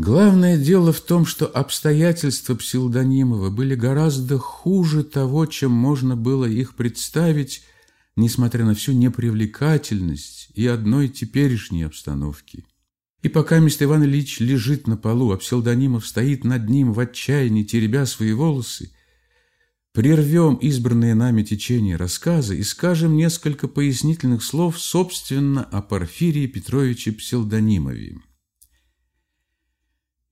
Главное дело в том, что обстоятельства Псилдонимова были гораздо хуже того, чем можно было их представить, несмотря на всю непривлекательность и одной теперешней обстановки. И пока мистер Иван Ильич лежит на полу, а Псилдонимов стоит над ним в отчаянии, теребя свои волосы, прервем избранные нами течение рассказа и скажем несколько пояснительных слов, собственно, о Порфирии Петровиче Псилдонимове.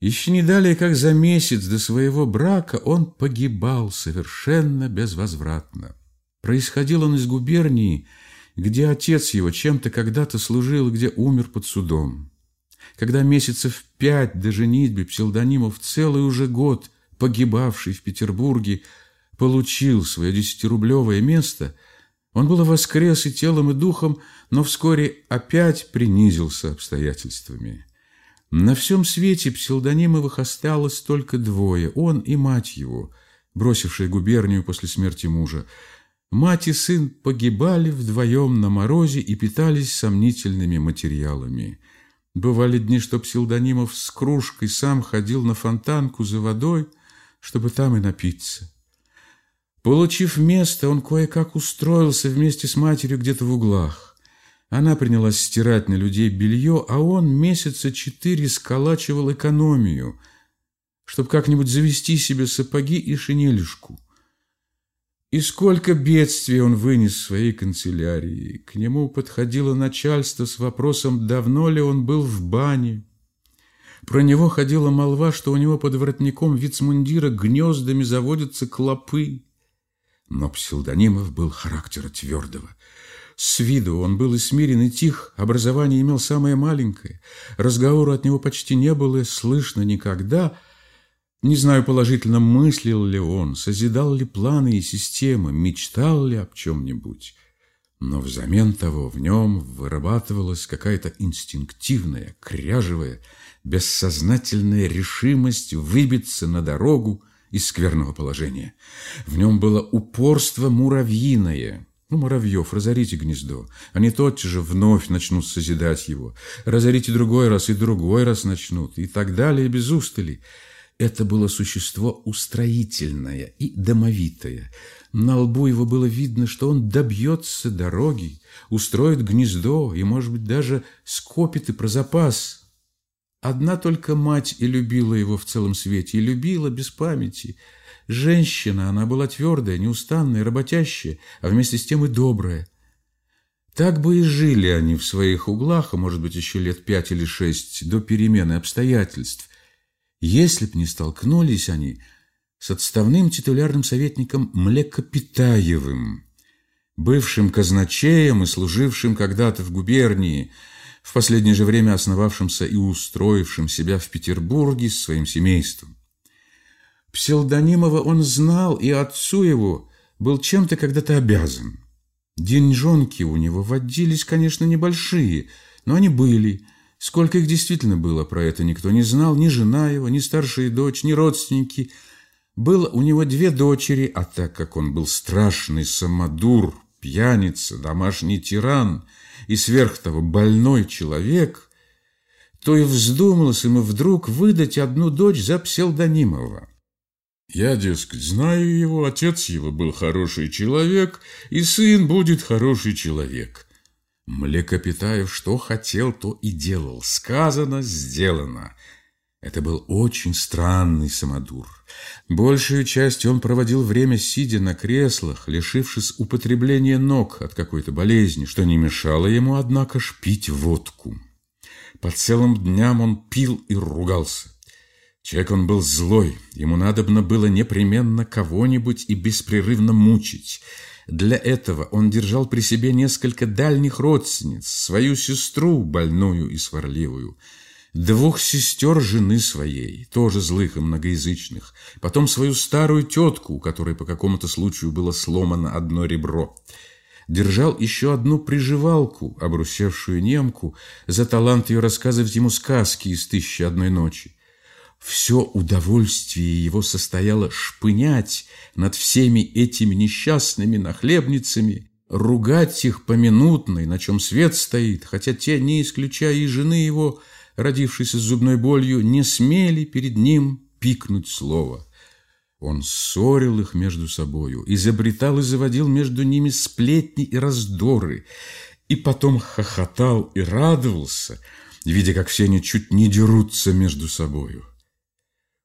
Еще не далее, как за месяц до своего брака, он погибал совершенно безвозвратно. Происходил он из губернии, где отец его чем-то когда-то служил, где умер под судом. Когда месяцев пять до женитьбы псевдонимов целый уже год, погибавший в Петербурге, получил свое десятирублевое место, он было воскрес и телом, и духом, но вскоре опять принизился обстоятельствами. На всем свете псевдонимовых осталось только двое, он и мать его, бросившая губернию после смерти мужа. Мать и сын погибали вдвоем на морозе и питались сомнительными материалами. Бывали дни, что псевдонимов с кружкой сам ходил на фонтанку за водой, чтобы там и напиться. Получив место, он кое-как устроился вместе с матерью где-то в углах. Она принялась стирать на людей белье, а он месяца четыре сколачивал экономию, чтобы как-нибудь завести себе сапоги и шинелишку. И сколько бедствий он вынес в своей канцелярии. К нему подходило начальство с вопросом, давно ли он был в бане. Про него ходила молва, что у него под воротником вицмундира гнездами заводятся клопы. Но псевдонимов был характера твердого – с виду он был и смирен, и тих, образование имел самое маленькое, разговора от него почти не было слышно никогда. Не знаю положительно, мыслил ли он, созидал ли планы и системы, мечтал ли об чем-нибудь. Но взамен того в нем вырабатывалась какая-то инстинктивная, кряжевая, бессознательная решимость выбиться на дорогу из скверного положения. В нем было упорство муравьиное, ну, муравьев, разорите гнездо. Они тотчас же вновь начнут созидать его. Разорите другой раз, и другой раз начнут, и так далее, без устали. Это было существо устроительное и домовитое. На лбу его было видно, что он добьется дороги, устроит гнездо и, может быть, даже скопит и про запас. Одна только мать и любила его в целом свете, и любила без памяти – Женщина, она была твердая, неустанная, работящая, а вместе с тем и добрая. Так бы и жили они в своих углах, а может быть еще лет пять или шесть, до перемены обстоятельств, если б не столкнулись они с отставным титулярным советником Млекопитаевым, бывшим казначеем и служившим когда-то в губернии, в последнее же время основавшимся и устроившим себя в Петербурге с своим семейством. Псевдонимова он знал, и отцу его был чем-то когда-то обязан. Деньжонки у него водились, конечно, небольшие, но они были. Сколько их действительно было, про это никто не знал, ни жена его, ни старшая дочь, ни родственники. Было у него две дочери, а так как он был страшный самодур, пьяница, домашний тиран и сверх того больной человек, то и вздумалось ему вдруг выдать одну дочь за псевдонимова. Я, дескать, знаю его, отец его был хороший человек, и сын будет хороший человек. Млекопитаев что хотел, то и делал. Сказано, сделано. Это был очень странный самодур. Большую часть он проводил время, сидя на креслах, лишившись употребления ног от какой-то болезни, что не мешало ему, однако, шпить водку. По целым дням он пил и ругался. Человек он был злой, ему надобно было непременно кого-нибудь и беспрерывно мучить. Для этого он держал при себе несколько дальних родственниц, свою сестру, больную и сварливую, двух сестер жены своей, тоже злых и многоязычных, потом свою старую тетку, у которой по какому-то случаю было сломано одно ребро. Держал еще одну приживалку, обрусевшую немку, за талант ее рассказывать ему сказки из «Тысячи одной ночи». Все удовольствие его состояло шпынять над всеми этими несчастными нахлебницами, ругать их поминутно, на чем свет стоит, хотя те, не исключая и жены его, родившийся с зубной болью, не смели перед ним пикнуть слово. Он ссорил их между собою, изобретал и заводил между ними сплетни и раздоры, и потом хохотал и радовался, видя, как все они чуть не дерутся между собою.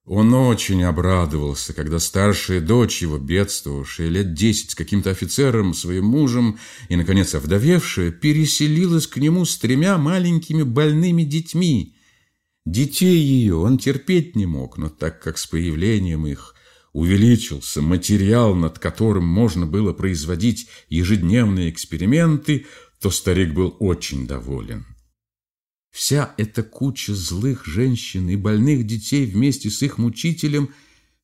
Он очень обрадовался, когда старшая дочь его, бедствовавшая лет десять с каким-то офицером, своим мужем и, наконец, овдовевшая, переселилась к нему с тремя маленькими больными детьми. Детей ее он терпеть не мог, но так как с появлением их увеличился материал, над которым можно было производить ежедневные эксперименты, то старик был очень доволен. Вся эта куча злых женщин и больных детей вместе с их мучителем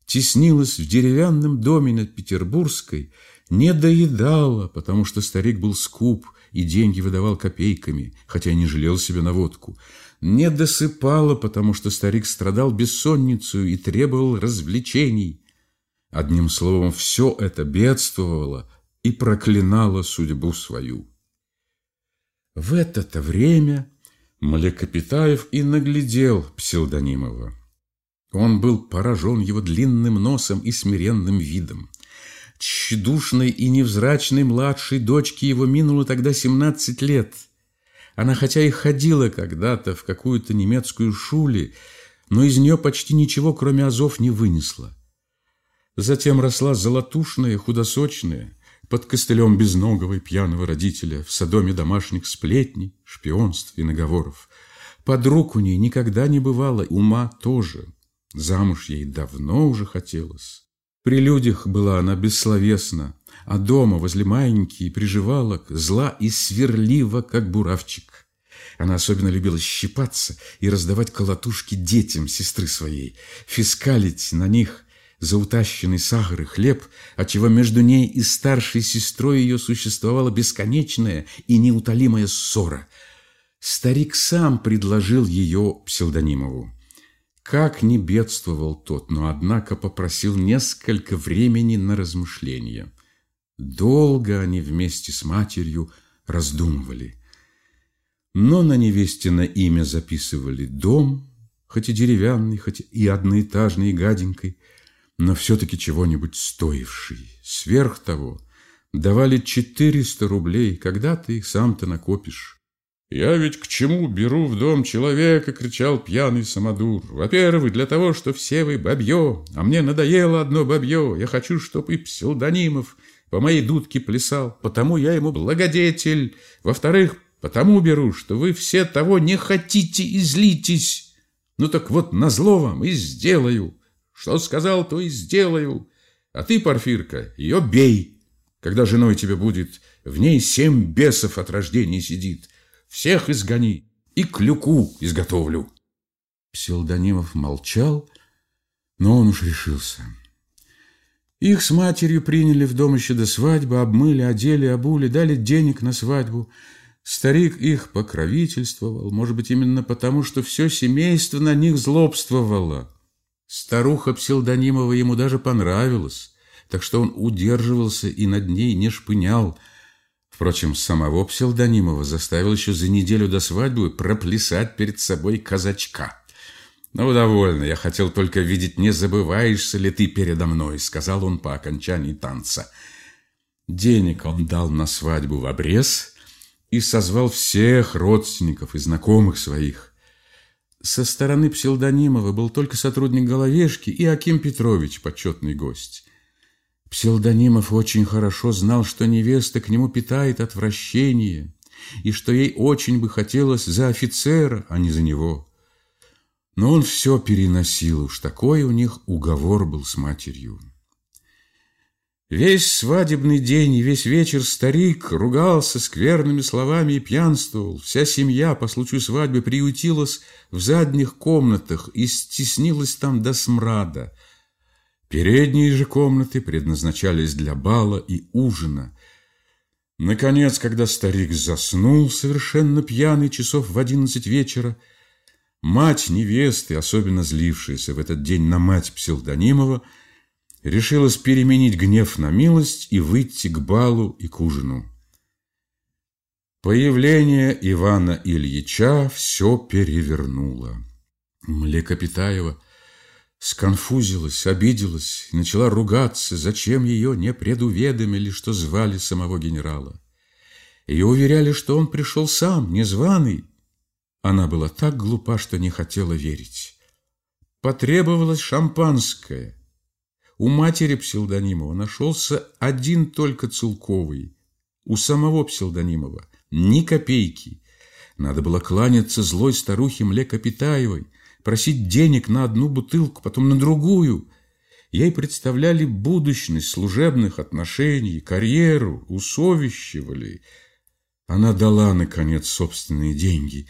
теснилась в деревянном доме над Петербургской, не доедала, потому что старик был скуп и деньги выдавал копейками, хотя не жалел себя на водку, не досыпала, потому что старик страдал бессонницей и требовал развлечений. Одним словом, все это бедствовало и проклинало судьбу свою. В это-то время Млекопитаев и наглядел Псилдонимова. Он был поражен его длинным носом и смиренным видом. Тщедушной и невзрачной младшей дочке его минуло тогда семнадцать лет. Она хотя и ходила когда-то в какую-то немецкую шуле, но из нее почти ничего, кроме азов, не вынесла. Затем росла золотушная, худосочная, под костылем безногого и пьяного родителя, в садоме домашних сплетней, шпионств и наговоров. Подруг у ней никогда не бывало, ума тоже. Замуж ей давно уже хотелось. При людях была она бессловесна, а дома возле маленький приживалок зла и сверлива, как буравчик. Она особенно любила щипаться и раздавать колотушки детям сестры своей, фискалить на них – за утащенный сахар и хлеб, отчего между ней и старшей сестрой ее существовала бесконечная и неутолимая ссора. Старик сам предложил ее псевдонимову. Как не бедствовал тот, но, однако, попросил несколько времени на размышления. Долго они вместе с матерью раздумывали. Но на невесте на имя записывали дом, хоть и деревянный, хоть и одноэтажный и гаденький, но все-таки чего-нибудь стоивший. Сверх того, давали 400 рублей, когда ты их сам-то накопишь. «Я ведь к чему беру в дом человека?» — кричал пьяный самодур. «Во-первых, для того, что все вы бабье, а мне надоело одно бабье. Я хочу, чтоб и псевдонимов по моей дудке плясал, потому я ему благодетель. Во-вторых, потому беру, что вы все того не хотите и злитесь. Ну так вот, назло вам и сделаю». Что сказал, то и сделаю. А ты, Порфирка, ее бей. Когда женой тебе будет, в ней семь бесов от рождения сидит. Всех изгони и клюку изготовлю. Псилдонимов молчал, но он уж решился. Их с матерью приняли в дом еще до свадьбы, обмыли, одели, обули, дали денег на свадьбу. Старик их покровительствовал, может быть, именно потому, что все семейство на них злобствовало. Старуха Псилдонимова ему даже понравилась, так что он удерживался и над ней не шпынял. Впрочем, самого Псилдонимова заставил еще за неделю до свадьбы проплясать перед собой казачка. «Ну, довольно, я хотел только видеть, не забываешься ли ты передо мной», сказал он по окончании танца. Денег он дал на свадьбу в обрез и созвал всех родственников и знакомых своих. Со стороны Псилдонимова был только сотрудник Головешки и Аким Петрович, почетный гость. Псилдонимов очень хорошо знал, что невеста к нему питает отвращение, и что ей очень бы хотелось за офицера, а не за него. Но он все переносил, уж такой у них уговор был с матерью. Весь свадебный день и весь вечер старик ругался скверными словами и пьянствовал. Вся семья по случаю свадьбы приютилась в задних комнатах и стеснилась там до смрада. Передние же комнаты предназначались для бала и ужина. Наконец, когда старик заснул, совершенно пьяный, часов в одиннадцать вечера, мать невесты, особенно злившаяся в этот день на мать Псилдонимова, решилась переменить гнев на милость и выйти к балу и к ужину. Появление Ивана Ильича все перевернуло. Млекопитаева сконфузилась, обиделась и начала ругаться, зачем ее не предуведомили, что звали самого генерала. Ее уверяли, что он пришел сам, незваный. Она была так глупа, что не хотела верить. Потребовалось шампанское. У матери псевдонимова нашелся один только Целковый. У самого псевдонимова ни копейки. Надо было кланяться злой старухе Млекопитаевой, просить денег на одну бутылку, потом на другую. Ей представляли будущность служебных отношений, карьеру, усовещивали. Она дала, наконец, собственные деньги,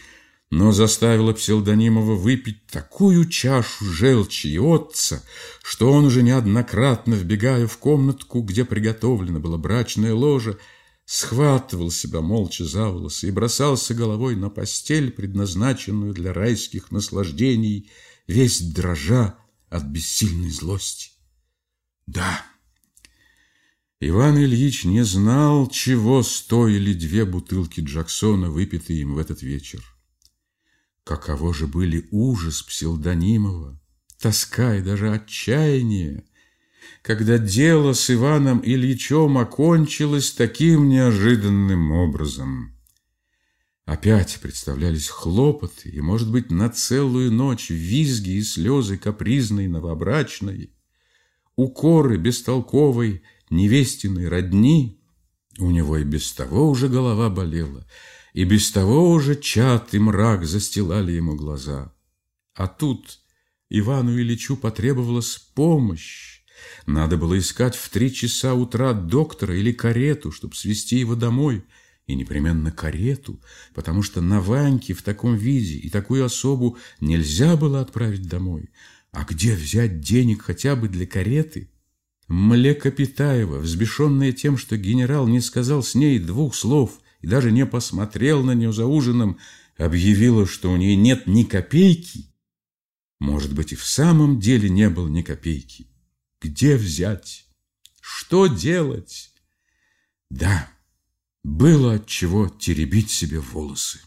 но заставила Псилдонимова выпить такую чашу желчи и отца, что он уже неоднократно, вбегая в комнатку, где приготовлено было брачное ложе, схватывал себя молча за волосы и бросался головой на постель, предназначенную для райских наслаждений, весь дрожа от бессильной злости. Да, Иван Ильич не знал, чего стоили две бутылки Джексона, выпитые им в этот вечер. Каково же были ужас Псилдонимова, тоска и даже отчаяние, когда дело с Иваном Ильичем окончилось таким неожиданным образом. Опять представлялись хлопоты, и, может быть, на целую ночь визги и слезы капризной новобрачной, укоры бестолковой невестиной родни. У него и без того уже голова болела, и без того уже чат и мрак застилали ему глаза. А тут Ивану Ильичу потребовалась помощь, надо было искать в три часа утра доктора или карету, чтобы свести его домой. И непременно карету, потому что на Ваньке в таком виде и такую особу нельзя было отправить домой. А где взять денег хотя бы для кареты? Млекопитаева, взбешенная тем, что генерал не сказал с ней двух слов и даже не посмотрел на нее за ужином, объявила, что у нее нет ни копейки. Может быть, и в самом деле не было ни копейки. Где взять? Что делать? Да, было от чего теребить себе волосы.